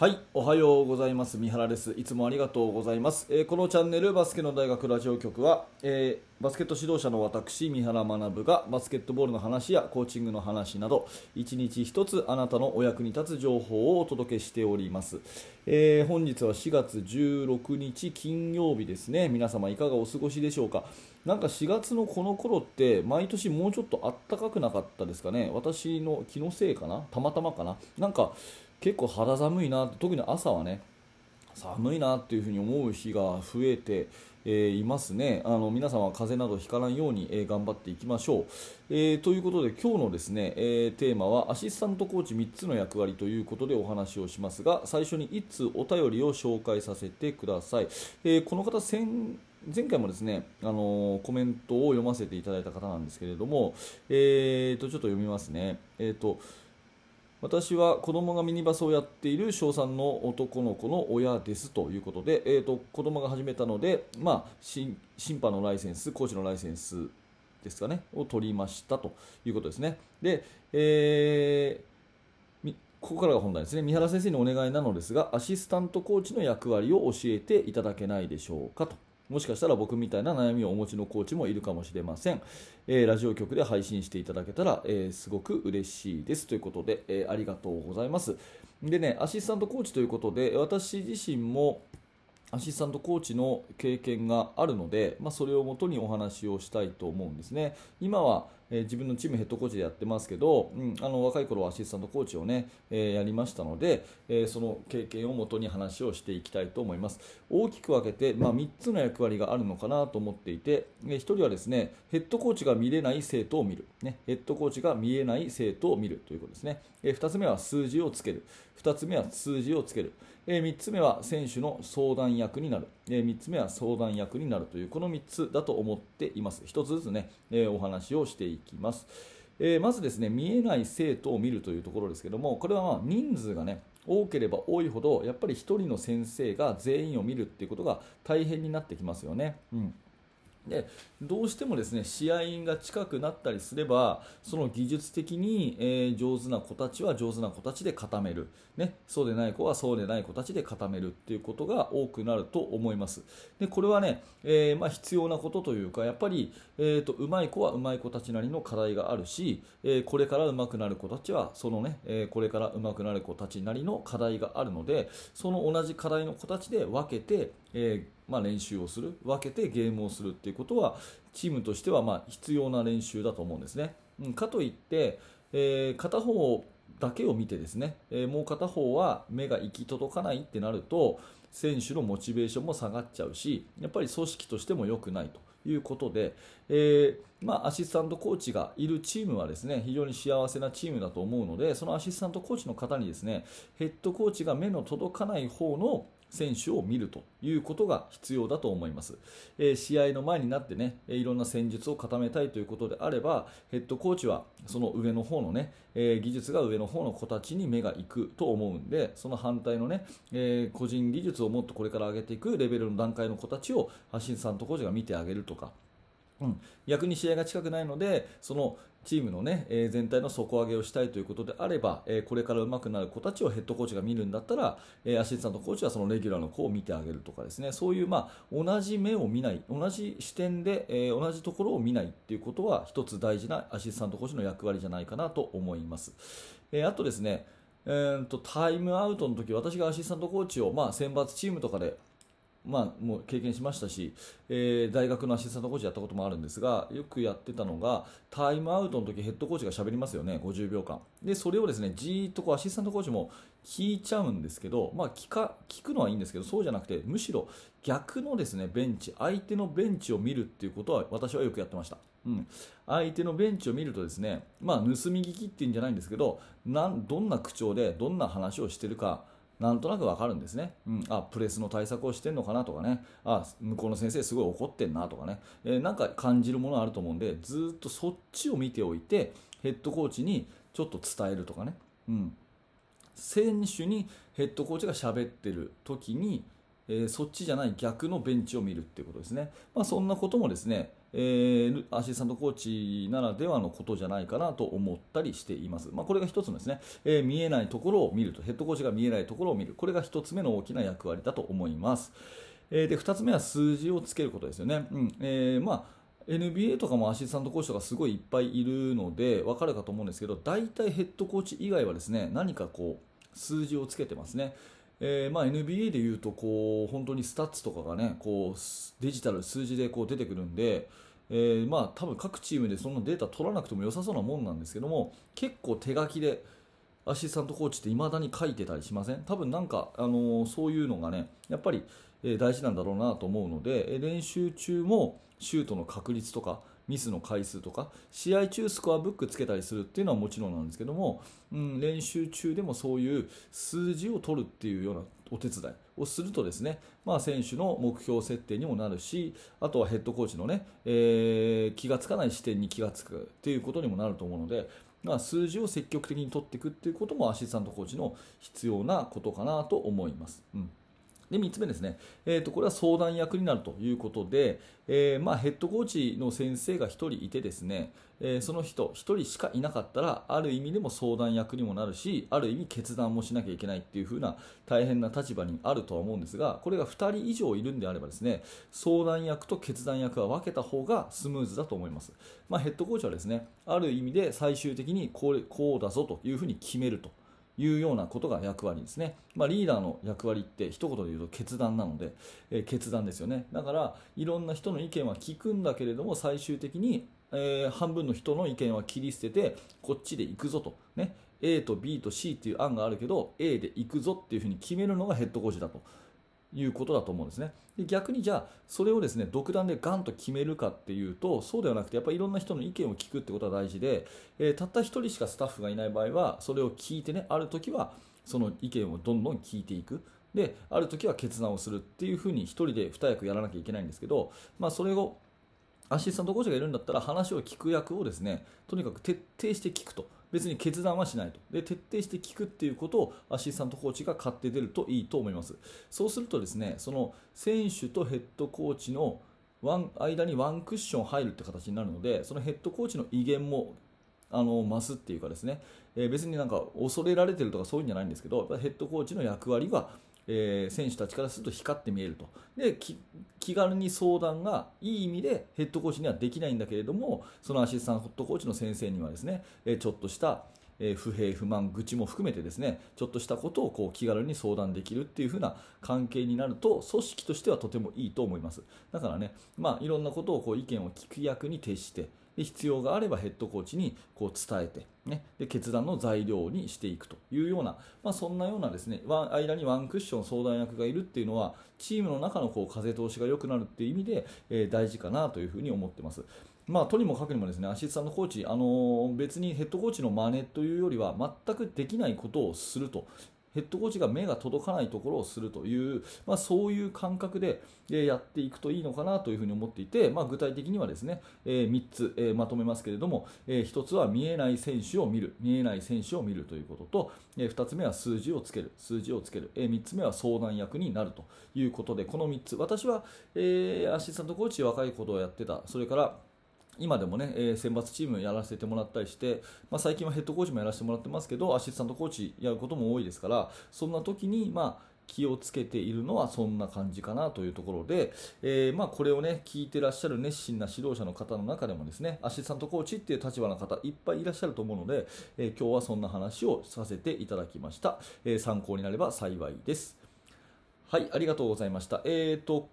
はい、おはようございます。三原です。いつもありがとうございます。えーこのチャンネルバスケの大学ラジオ局は、えーバスケット指導者の私三原学がバスケットボールの話やコーチングの話など一日一つあなたのお役に立つ情報をお届けしております。えー本日は4月16日金曜日ですね。皆様いかがお過ごしでしょうか。なんか4月のこの頃って毎年もうちょっと暖かくなかったですかね。私の気のせいかな？たまたまかな？なんか結構肌寒いな特に朝はね寒いなっていうふうに思う日が増えて、えーいますね。あの皆さんは風邪などひかないように、えー頑張っていきましょう、えーということで今日のですね、えテーマはアシスタントコーチ3つの役割ということでお話をしますが最初に1通お便りを紹介させてください、えこの方先前回もですね、あのーコメントを読ませていただいた方なんですけれども、えーとちょっと読みますね。えーと私は子供がミニバスをやっている小3の男の子の親ですということで、えー、と子供が始めたので、まあ、審判のライセンス、コーチのライセンスですかね、を取りましたということですね。で、えーここからが本題ですね。三原先生にお願いなのですが、アシスタントコーチの役割を教えていただけないでしょうかと。もしかしたら僕みたいな悩みをお持ちのコーチもいるかもしれません。えーラジオ局で配信していただけたら、えーすごく嬉しいですということで、えーありがとうございます。でね、アシスタントコーチということで、私自身もアシスタントコーチの経験があるので、まあ、それをもとにお話をしたいと思うんですね。今は、えー自分のチームヘッドコーチでやってますけど、うん、あの若い頃はアシスタントコーチをね、えーやりましたので、えーその経験をもとに話をしていきたいと思います。大きく分けて、まあ、3つの役割があるのかなと思っていて、え1人はですね、ヘッドコーチが見れない生徒を見る、ね、ヘッドコーチが見えない生徒を見るということですね。え2つ目は数字をつける。2つ目は数字をつける。え3つ目は選手の相談役になる。え3つ目は相談役になるという、この3つだと思っています。1つずつね、えお話をしていきます。えーまずですね見えない生徒を見るというところですけどもこれはまあ人数がね多ければ多いほどやっぱり1人の先生が全員を見るっていうことが大変になってきますよね。うんでどうしてもですね試合が近くなったりすればその技術的に、えー上手な子たちは上手な子たちで固める、ね、そうでない子はそうでない子たちで固めるっていうことが多くなると思います。でこれはね、えーまあ、必要なことというかやっぱり、えーと上手い子は上手い子たちなりの課題があるし、えーこれから上手くなる子たちはそのね、えこれから上手くなる子たちなりの課題があるのでその同じ課題の子たちで分けて、えーまあ、練習をする分けてゲームをするっていうことはチームとしてはま必要な練習だと思うんですね。うんかといって、えー片方だけを見てですね、えーもう片方は目が行き届かないってなると選手のモチベーションも下がっちゃうしやっぱり組織としても良くないということで、えーまあ、アシスタントコーチがいるチームはですね非常に幸せなチームだと思うのでそのアシスタントコーチの方にですねヘッドコーチが目の届かない方の選手を見るということが必要だと思います、えー試合の前になってねいろんな戦術を固めたいということであればヘッドコーチはその上の方のね、えー技術が上の方の子たちに目が行くと思うんでその反対のね、えー個人技術をもっとこれから上げていくレベルの段階の子たちをアシスタントコーチが見てあげるとかうん、逆に試合が近くないのでそのチームの、ねえー全体の底上げをしたいということであれば、えーこれから上手くなる子たちをヘッドコーチが見るんだったら、えーアシスタントコーチはそのレギュラーの子を見てあげるとかですねそういう、まあ、同じ目を見ない同じ視点で、えー同じところを見ないっていうことは一つ大事なアシスタントコーチの役割じゃないかなと思います。えーあとですねえーとタイムアウトの時私がアシスタントコーチを、まあ、選抜チームとかでまあ、もう経験しましたし、えー大学のアシスタントコーチやったこともあるんですがよくやってたのがタイムアウトの時ヘッドコーチが喋りますよね50秒間でそれをですねじーっとこうアシスタントコーチも聞いちゃうんですけど、まあ、聞か聞くのはいいんですけどそうじゃなくてむしろ逆のですねベンチ相手のベンチを見るっていうことは私はよくやってました。うん、相手のベンチを見るとですね、まあ、盗み聞きっていうんじゃないんですけどなんどんな口調でどんな話をしてるかなんとなくわかるんですね、うん、あプレスの対策をしてんのかなとかね。あ向こうの先生すごい怒ってんなとかね、えーなんか感じるものあると思うんでずっとそっちを見ておいてヘッドコーチにちょっと伝えるとかね、うん、選手にヘッドコーチが喋ってる時に、えーそっちじゃない逆のベンチを見るっていうことですね、まあ、そんなこともですね、えーアシスタントコーチならではのことじゃないかなと思ったりしています。まあ、これが一つのですね、えー見えないところを見ると、ヘッドコーチが見えないところを見る、これが一つ目の大きな役割だと思います。えで、二つ目は数字をつけることですよね。うんえまあ NBA とかもアシスタントコーチとかすごいいっぱいいるので分かるかと思うんですけど大体ヘッドコーチ以外はですね何かこう数字をつけてますね。えーまあ、NBA でいうとこう本当にスタッツとかがねこうデジタル数字でこう出てくるんで、えーまあ多分各チームでそのデータ取らなくても良さそうなもんなんですけども結構手書きでアシスタントコーチって未だに書いてたりしません？多分なんか、あのーそういうのがねやっぱり、え大事なんだろうなと思うので、練習中もシュートの確率とかミスの回数とか試合中スコアブックつけたりするっていうのはもちろんなんですけども、うん、練習中でもそういう数字を取るっていうようなお手伝いをするとですね、まあ、選手の目標設定にもなるしあとはヘッドコーチのね、えー気がつかない視点に気がつくっていうことにもなると思うので、まあ、数字を積極的に取っていくっていうこともアシスタントコーチの必要なことかなと思います。うんで3つ目ですね、えー、とこれは相談役になるということで、えーまあ、ヘッドコーチの先生が1人いてですね、えーその人1人しかいなかったらある意味でも相談役にもなるしある意味決断もしなきゃいけないっていう風な大変な立場にあるとは思うんですがこれが2人以上いるんであればですね相談役と決断役は分けた方がスムーズだと思います、まあ、ヘッドコーチはですねある意味で最終的にこれこうだぞというふうに決めると。いうようなことが役割ですね、まあ、リーダーの役割って一言で言うと決断なので、えー決断ですよね。だからいろんな人の意見は聞くんだけれども最終的に、えー半分の人の意見は切り捨ててこっちで行くぞと、ね、A と B と C っていう案があるけど A で行くぞっていうふうに決めるのがヘッドコーチだと。いうことだと思うんですね。で逆にじゃあそれをですね独断でガンと決めるかっていうとそうではなくてやっぱりいろんな人の意見を聞くってことは大事で、えーたった1人しかスタッフがいない場合はそれを聞いてねある時はその意見をどんどん聞いていく。である時は決断をするっていうふうに1人で2役やらなきゃいけないんですけど、まあ、それをアシスタントコーチがいるんだったら話を聞く役をですねとにかく徹底して聞くと。別に決断はしないと。で徹底して聞くっていうことをアシスタントコーチが買って出るといいと思います。そうするとですねその選手とヘッドコーチのワン間にワンクッション入るって形になるのでそのヘッドコーチの威厳もあの増すっていうかですね、えー別になんか恐れられてるとかそういうんじゃないんですけどヘッドコーチの役割は、えー選手たちからすると光って見えると。で気軽に相談がいい意味でヘッドコーチにはできないんだけれどもそのアシスタントコーチの先生にはですね、えーちょっとしたえ不平不満愚痴も含めてですねちょっとしたことをこう気軽に相談できるっていう風な関係になると組織としてはとてもいいと思います。だからね、まあ、いろんなことをこう意見を聞く役に徹してで必要があればヘッドコーチにこう伝えて、ね、で決断の材料にしていくというような、まあ、そんなようなですね間にワンクッション相談役がいるっていうのはチームの中のこう風通しが良くなるっていう意味で、えー大事かなというふうに思ってます。まあ、とにもかくにもですねアシスタントコーチ、あのー別にヘッドコーチの真似というよりは全くできないことをすると。ヘッドコーチが目が届かないところをするという、まあ、そういう感覚でやっていくといいのかなというふうに思っていて、まあ、具体的にはですね、え3つ、えまとめますけれども、え1つは見えない選手を見る見えない選手を見るということと、え2つ目は数字をつける数字をつける、え3つ目は相談役になるということでこの3つ私は、えーアシスタントコーチ若いことをやってたそれから今でもね、えー選抜チームやらせてもらったりして、まあ、最近はヘッドコーチもやらせてもらってますけど、アシスタントコーチやることも多いですから、そんな時に、まあ、気をつけているのはそんな感じかなというところで、えーまあ、これをね、聞いてらっしゃる熱心な指導者の方の中でもですね、アシスタントコーチっていう立場の方、いっぱいいらっしゃると思うので、えー今日はそんな話をさせていただきました。えー参考になれば幸いです。はい、ありがとうございました。えーと、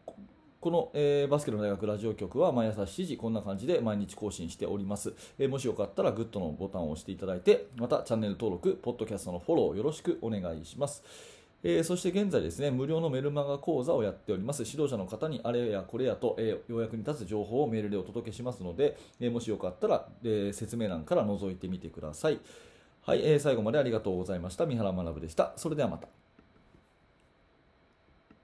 この、えーバスケの大学ラジオ局は毎朝7時こんな感じで毎日更新しております、えーもしよかったらグッドのボタンを押していただいてまたチャンネル登録ポッドキャストのフォローよろしくお願いします。えーそして現在ですね無料のメルマガ講座をやっております。指導者の方にあれやこれやと、えー、ようやくに立つ情報をメールでお届けしますので、えーもしよかったら、え説明欄から覗いてみてください。はい、え最後までありがとうございました。三原学でした。それではまた。